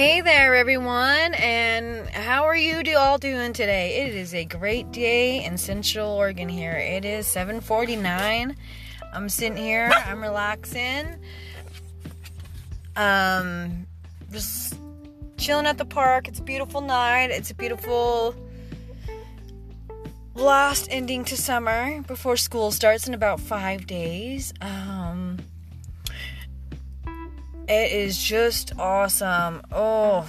Hey there, everyone, and how are you do all doing today? It is a great day in Central Oregon here. It is 7:49. I'm sitting here, I'm relaxing, um, just chilling at the park. It's a beautiful night. It's a beautiful last ending to summer before school starts in about five days. Um, it is just awesome. Oh,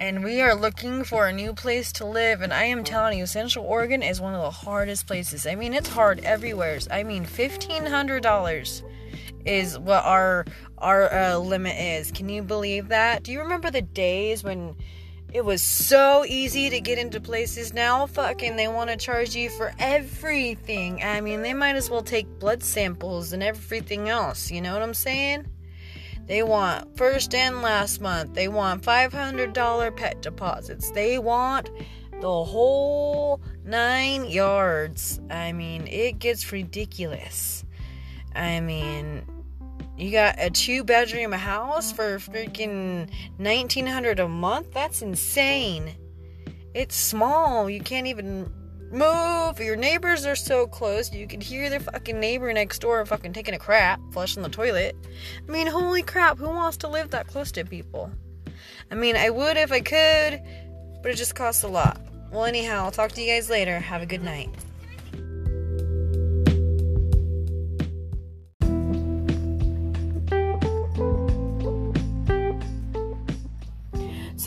and we are looking for a new place to live. And I am telling you, Central Oregon is one of the hardest places. I mean, it's hard everywhere. I mean, fifteen hundred dollars is what our our uh, limit is. Can you believe that? Do you remember the days when? It was so easy to get into places now. Fucking, they want to charge you for everything. I mean, they might as well take blood samples and everything else. You know what I'm saying? They want first and last month. They want $500 pet deposits. They want the whole nine yards. I mean, it gets ridiculous. I mean, you got a two bedroom house for freaking 1900 a month? That's insane. It's small. You can't even move. Your neighbors are so close. You can hear their fucking neighbor next door fucking taking a crap, flushing the toilet. I mean, holy crap, who wants to live that close to people? I mean, I would if I could, but it just costs a lot. Well, anyhow, I'll talk to you guys later. Have a good night.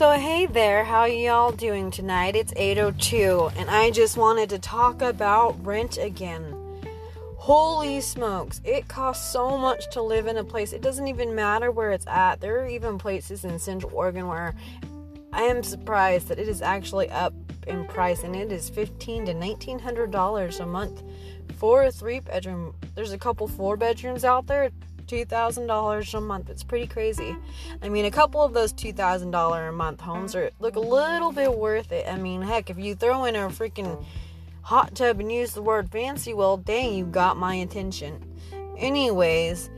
So hey there, how y'all doing tonight? It's 8:02 and I just wanted to talk about rent again. Holy smokes, it costs so much to live in a place. It doesn't even matter where it's at. There are even places in Central Oregon where I am surprised that it is actually up in price and it is 15 to 1900 dollars a month for a three bedroom. There's a couple four bedrooms out there $2,000 a month. It's pretty crazy. I mean, a couple of those $2,000 a month homes are look a little bit worth it. I mean, heck, if you throw in a freaking hot tub and use the word fancy, well, dang, you got my attention. Anyways,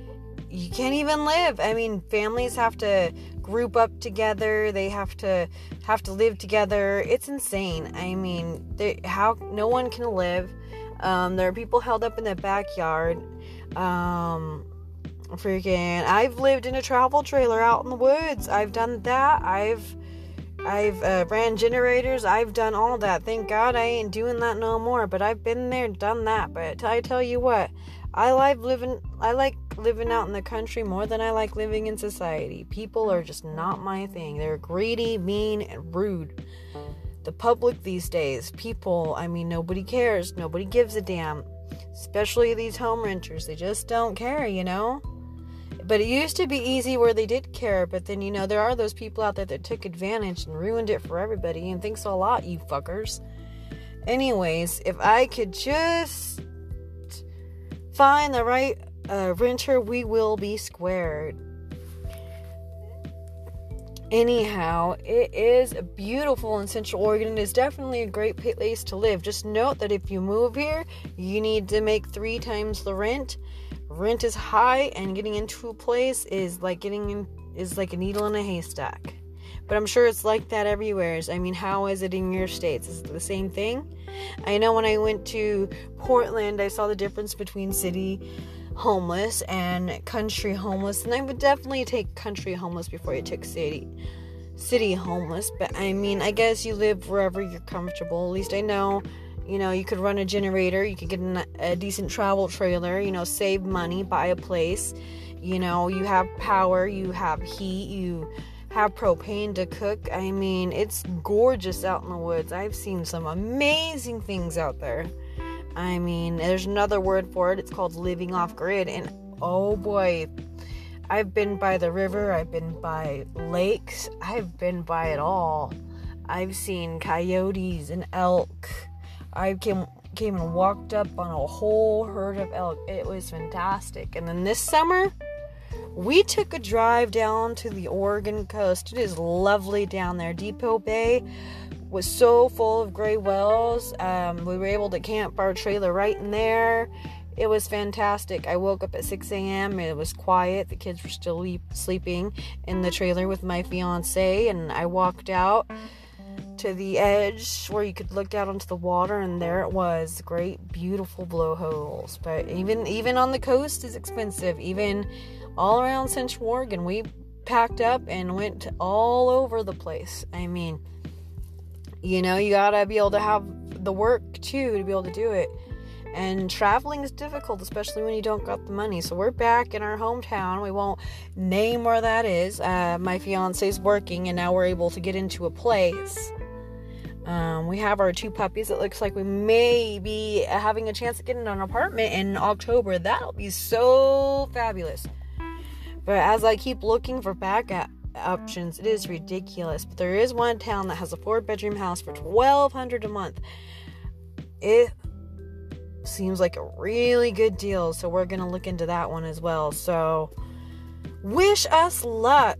you can't even live. I mean, families have to group up together. They have to have to live together. It's insane. I mean, how no one can live. Um, there are people held up in the backyard. Um, freaking I've lived in a travel trailer out in the woods. I've done that. I've I've uh, ran generators. I've done all that. Thank God I ain't doing that no more. But I've been there, done that. But I tell you what, I like living. I like living out in the country more than I like living in society. People are just not my thing. They're greedy, mean, and rude. The public these days, people. I mean, nobody cares. Nobody gives a damn. Especially these home renters. They just don't care. You know. But it used to be easy where they did care, but then you know there are those people out there that took advantage and ruined it for everybody. And thanks a lot, you fuckers. Anyways, if I could just find the right uh, renter, we will be squared. Anyhow, it is beautiful in Central Oregon. It is definitely a great place to live. Just note that if you move here, you need to make three times the rent rent is high and getting into a place is like getting in is like a needle in a haystack. But I'm sure it's like that everywhere. I mean, how is it in your states? Is it the same thing? I know when I went to Portland, I saw the difference between city homeless and country homeless, and I would definitely take country homeless before I took city city homeless. But I mean, I guess you live wherever you're comfortable. At least I know you know, you could run a generator, you could get a decent travel trailer, you know, save money, buy a place. You know, you have power, you have heat, you have propane to cook. I mean, it's gorgeous out in the woods. I've seen some amazing things out there. I mean, there's another word for it. It's called living off grid. And oh boy, I've been by the river, I've been by lakes, I've been by it all. I've seen coyotes and elk I came came and walked up on a whole herd of elk. It was fantastic. And then this summer, we took a drive down to the Oregon coast. It is lovely down there. Depoe Bay was so full of gray whales. Um, we were able to camp our trailer right in there. It was fantastic. I woke up at 6 a.m. It was quiet. The kids were still sleeping in the trailer with my fiance, and I walked out to the edge where you could look out onto the water and there it was. Great beautiful blowholes. But even even on the coast is expensive. Even all around central oregon we packed up and went all over the place. I mean you know you gotta be able to have the work too to be able to do it and traveling is difficult especially when you don't got the money so we're back in our hometown we won't name where that is uh, my fiance's working and now we're able to get into a place um, we have our two puppies. It looks like we may be having a chance of getting an apartment in October. That'll be so fabulous. But as I keep looking for back backup options, it is ridiculous. But there is one town that has a four bedroom house for twelve hundred a month. It seems like a really good deal, so we're gonna look into that one as well. So wish us luck.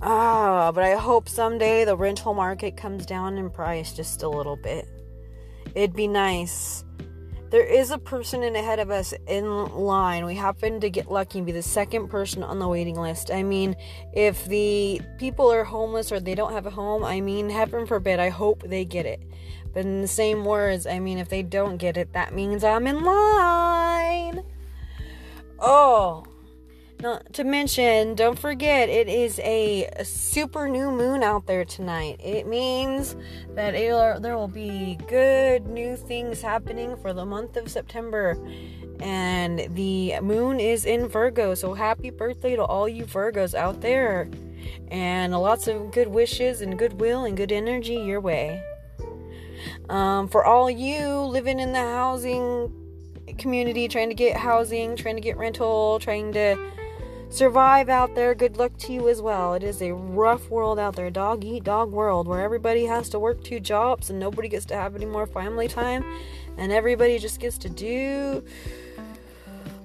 Ah, but I hope someday the rental market comes down in price just a little bit. It'd be nice. There is a person in ahead of us in line. We happen to get lucky and be the second person on the waiting list. I mean, if the people are homeless or they don't have a home, I mean, heaven forbid, I hope they get it. But in the same words, I mean, if they don't get it, that means I'm in line. Oh, not to mention, don't forget, it is a, super new moon out there tonight. It means that there will be good new things happening for the month of September. And the moon is in Virgo, so happy birthday to all you Virgos out there. And lots of good wishes and goodwill and good energy your way. Um, for all you living in the housing community, trying to get housing, trying to get rental, trying to survive out there. Good luck to you as well. It is a rough world out there, dog eat dog world, where everybody has to work two jobs and nobody gets to have any more family time, and everybody just gets to do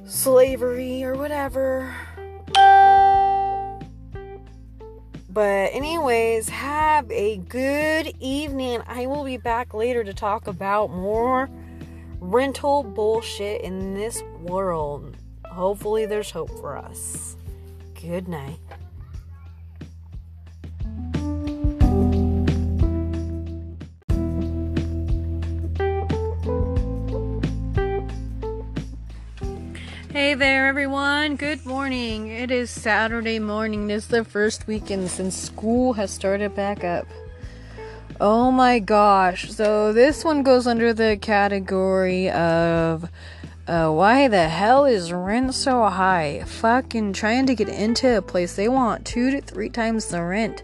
slavery or whatever. But, anyways, have a good evening. I will be back later to talk about more rental bullshit in this world. Hopefully, there's hope for us. Good night. There, everyone. Good morning. It is Saturday morning. This is the first weekend since school has started back up. Oh my gosh. So, this one goes under the category of uh, why the hell is rent so high? Fucking trying to get into a place, they want two to three times the rent.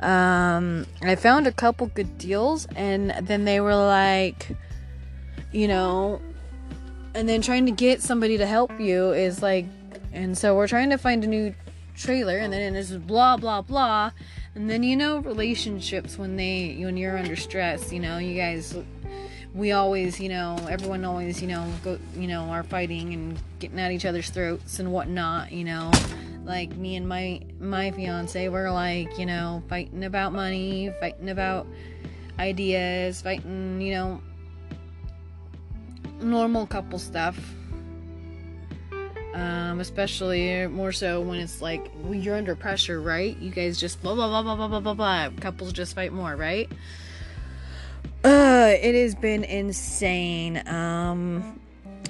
Um, I found a couple good deals, and then they were like, you know, and then trying to get somebody to help you is like, and so we're trying to find a new trailer, and then it's just blah blah blah, and then you know relationships when they when you're under stress, you know, you guys we always, you know, everyone always, you know, go, you know, are fighting and getting at each other's throats and whatnot, you know. Like me and my my fiance, we're like, you know, fighting about money, fighting about ideas, fighting, you know, normal couple stuff. Um, especially more so when it's like when you're under pressure, right? You guys just blah blah blah blah blah blah blah blah. Couples just fight more, right? Uh, it has been insane. Um,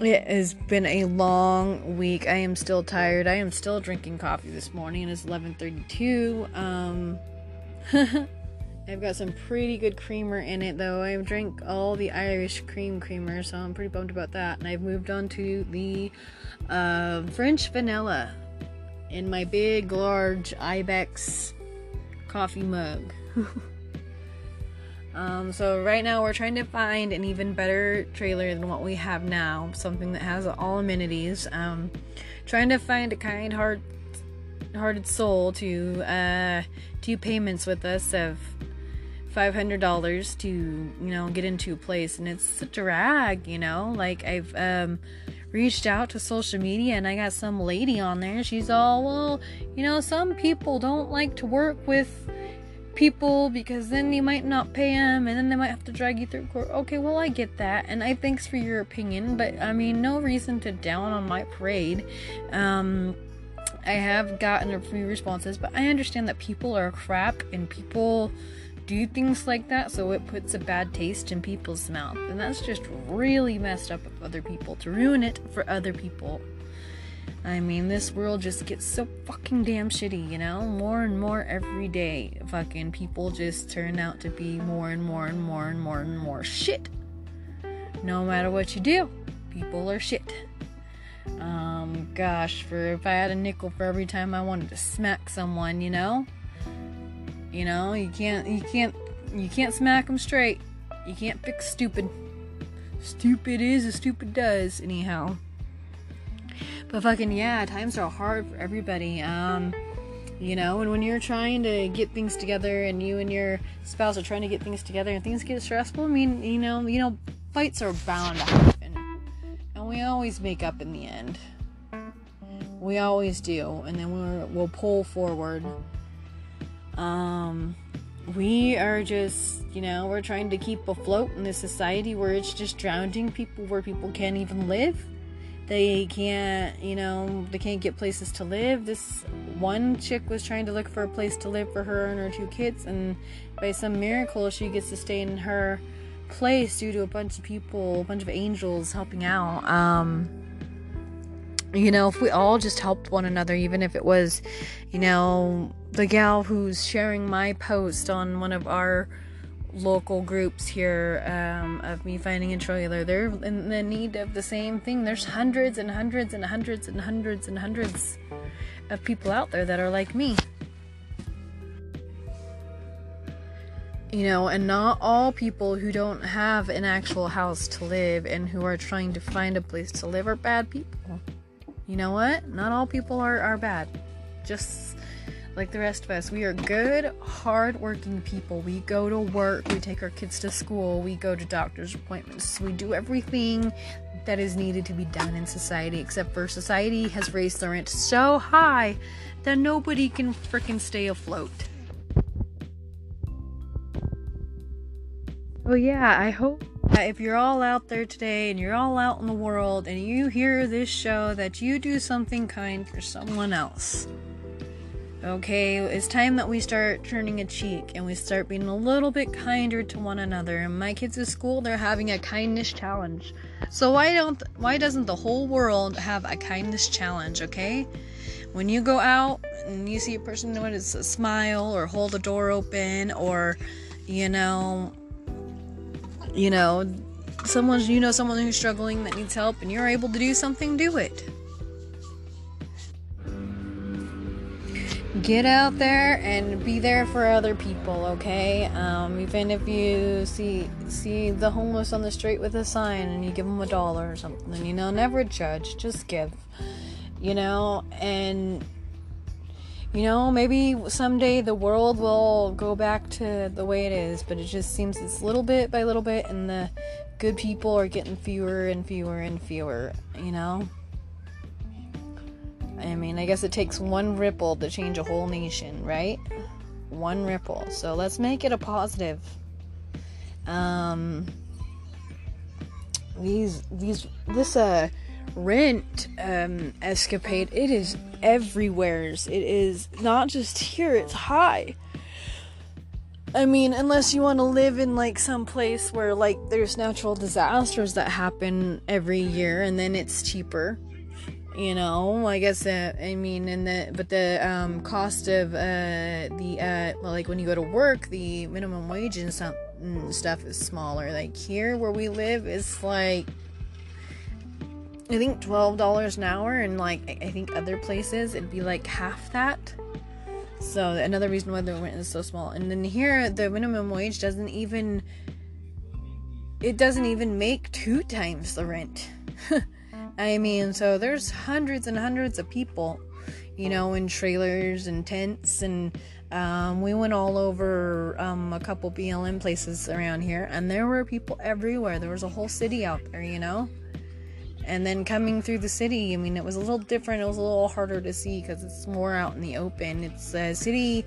it has been a long week. I am still tired. I am still drinking coffee this morning. It's 11:32. Um, I've got some pretty good creamer in it though. I've drank all the Irish cream creamer, so I'm pretty bummed about that. And I've moved on to the uh, French vanilla in my big, large Ibex coffee mug. Um, so right now we're trying to find an even better trailer than what we have now, something that has all amenities. Um, trying to find a kind heart hearted soul to uh, do payments with us of five hundred dollars to you know get into a place, and it's a drag, you know. Like I've um, reached out to social media and I got some lady on there. She's all, well, you know, some people don't like to work with people because then you might not pay them and then they might have to drag you through court. Okay, well, I get that. And I thanks for your opinion, but I mean, no reason to down on my parade. Um, I have gotten a few responses, but I understand that people are crap and people do things like that, so it puts a bad taste in people's mouth. And that's just really messed up of other people to ruin it for other people. I mean, this world just gets so fucking damn shitty, you know? More and more every day. Fucking people just turn out to be more and more and more and more and more shit. No matter what you do, people are shit. Um, gosh, for if I had a nickel for every time I wanted to smack someone, you know? You know, you can't, you can't, you can't smack them straight. You can't fix stupid. Stupid is as stupid does, anyhow. But fucking yeah, times are hard for everybody. Um, you know, and when you're trying to get things together, and you and your spouse are trying to get things together, and things get stressful. I mean, you know, you know, fights are bound to happen, and we always make up in the end. We always do, and then we'll we'll pull forward. Um, we are just, you know, we're trying to keep afloat in this society where it's just drowning people, where people can't even live they can't, you know, they can't get places to live. This one chick was trying to look for a place to live for her and her two kids, and by some miracle, she gets to stay in her place due to a bunch of people, a bunch of angels helping out. Um, you know, if we all just helped one another, even if it was, you know, the gal who's sharing my post on one of our local groups here um, of me finding a trailer. They're in the need of the same thing. There's hundreds and hundreds and hundreds and hundreds and hundreds of people out there that are like me. You know, and not all people who don't have an actual house to live and who are trying to find a place to live are bad people. You know what? Not all people are, are bad. Just like the rest of us. We are good, hard-working people. We go to work, we take our kids to school, we go to doctor's appointments. We do everything that is needed to be done in society, except for society has raised the rent so high that nobody can freaking stay afloat. Well, yeah, I hope that if you're all out there today and you're all out in the world and you hear this show, that you do something kind for someone else. Okay, it's time that we start turning a cheek and we start being a little bit kinder to one another. And my kids at school, they're having a kindness challenge. So why don't why doesn't the whole world have a kindness challenge, okay? When you go out and you see a person doing a smile or hold a door open or you know you know someone's you know someone who's struggling that needs help and you're able to do something, do it. Get out there and be there for other people okay? Um, even if you see see the homeless on the street with a sign and you give them a dollar or something you know never judge just give you know? And you know maybe someday the world will go back to the way it is but it just seems it's little bit by little bit and the good people are getting fewer and fewer and fewer you know I mean, I guess it takes one ripple to change a whole nation, right? One ripple. So let's make it a positive. Um, these these this uh rent um escapade it is everywhere's it is not just here it's high i mean unless you want to live in like some place where like there's natural disasters that happen every year and then it's cheaper you know i guess uh, i mean and the but the um, cost of uh, the uh, well, like when you go to work the minimum wage and some and stuff is smaller. Like here where we live is like i think $12 an hour and like i think other places it'd be like half that. So another reason why the rent is so small. And then here the minimum wage doesn't even it doesn't even make two times the rent I mean, so there's hundreds and hundreds of people, you know, in trailers and tents, and um, we went all over um, a couple BLM places around here, and there were people everywhere. There was a whole city out there, you know. And then coming through the city, I mean, it was a little different. It was a little harder to see because it's more out in the open. It's a city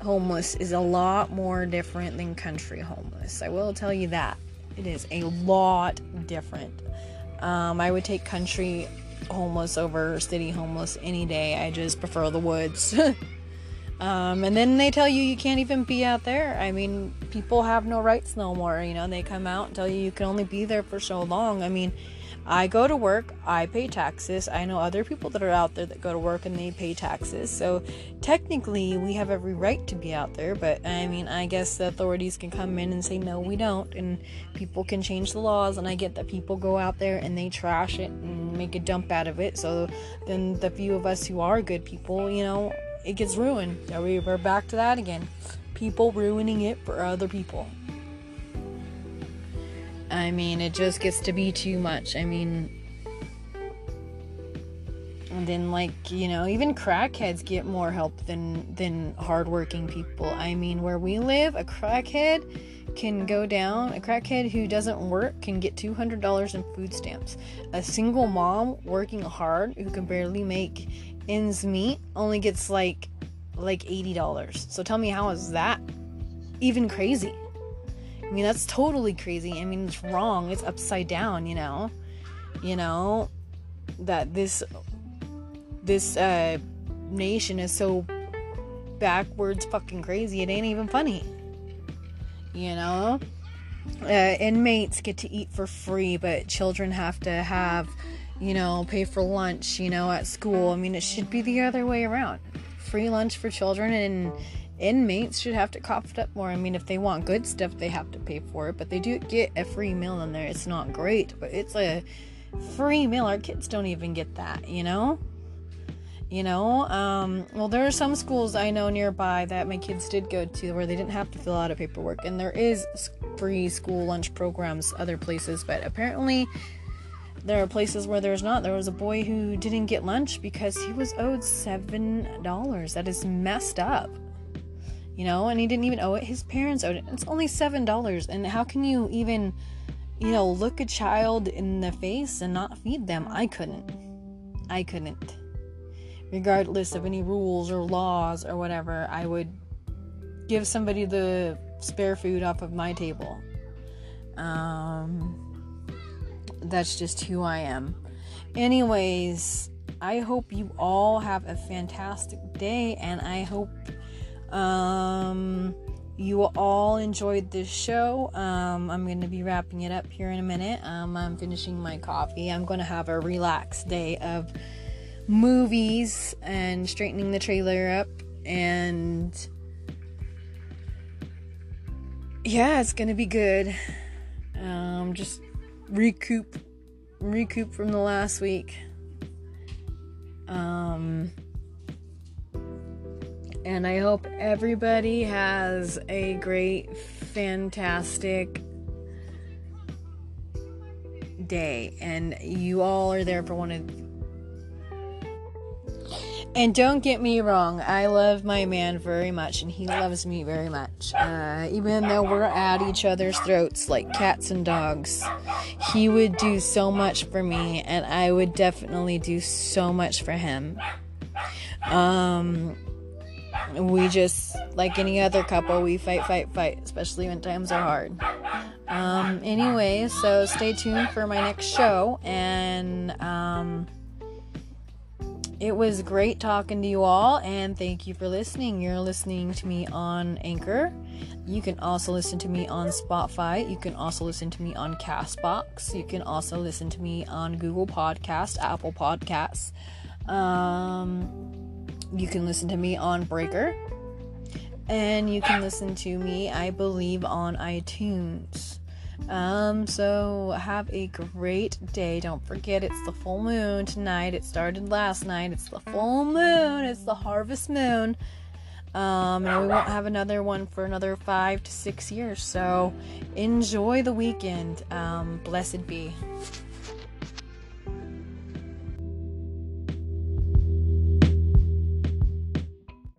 homeless is a lot more different than country homeless. I will tell you that. It is a lot different. Um, I would take country homeless over city homeless any day. I just prefer the woods. um, and then they tell you you can't even be out there. I mean, people have no rights no more. You know, they come out and tell you you can only be there for so long. I mean, I go to work, I pay taxes. I know other people that are out there that go to work and they pay taxes. So technically, we have every right to be out there, but I mean, I guess the authorities can come in and say, no, we don't. And people can change the laws. And I get that people go out there and they trash it and make a dump out of it. So then the few of us who are good people, you know, it gets ruined. We're back to that again. People ruining it for other people. I mean, it just gets to be too much. I mean, and then like you know, even crackheads get more help than than hardworking people. I mean, where we live, a crackhead can go down. A crackhead who doesn't work can get two hundred dollars in food stamps. A single mom working hard who can barely make ends meet only gets like like eighty dollars. So tell me, how is that even crazy? I mean, that's totally crazy. I mean, it's wrong. It's upside down, you know? You know, that this this uh nation is so backwards fucking crazy. It ain't even funny. You know? Uh, inmates get to eat for free, but children have to have, you know, pay for lunch, you know, at school. I mean, it should be the other way around. Free lunch for children and inmates should have to cough it up more. I mean, if they want good stuff, they have to pay for it, but they do get a free meal in there. It's not great, but it's a free meal. Our kids don't even get that, you know? You know, um, well, there are some schools I know nearby that my kids did go to where they didn't have to fill out a paperwork, and there is free school lunch programs other places, but apparently there are places where there's not. There was a boy who didn't get lunch because he was owed seven dollars. That is messed up you know, and he didn't even owe it. His parents owed it. It's only seven dollars, and how can you even, you know, look a child in the face and not feed them? I couldn't. I couldn't. Regardless of any rules or laws or whatever, I would give somebody the spare food off of my table. Um, that's just who I am. Anyways, I hope you all have a fantastic day, and I hope um, you all enjoyed this show. Um, I'm going to be wrapping it up here in a minute. Um, I'm finishing my coffee. I'm going to have a relaxed day of movies and straightening the trailer up and yeah, it's going to be good. Um, just recoup recoup from the last week. Um and I hope everybody has a great, fantastic day. And you all are there for one of. And don't get me wrong, I love my man very much, and he loves me very much. Uh, even though we're at each other's throats like cats and dogs, he would do so much for me, and I would definitely do so much for him. Um, we just like any other couple we fight fight fight especially when times are hard. Um anyway so stay tuned for my next show and um it was great talking to you all and thank you for listening. You're listening to me on anchor. You can also listen to me on spotify. You can also listen to me on castbox. You can also listen to me on google podcast apple podcasts. Um you can listen to me on Breaker. And you can listen to me, I believe, on iTunes. Um, so have a great day. Don't forget it's the full moon tonight. It started last night. It's the full moon. It's the harvest moon. Um, and we won't have another one for another five to six years. So enjoy the weekend. Um, blessed be.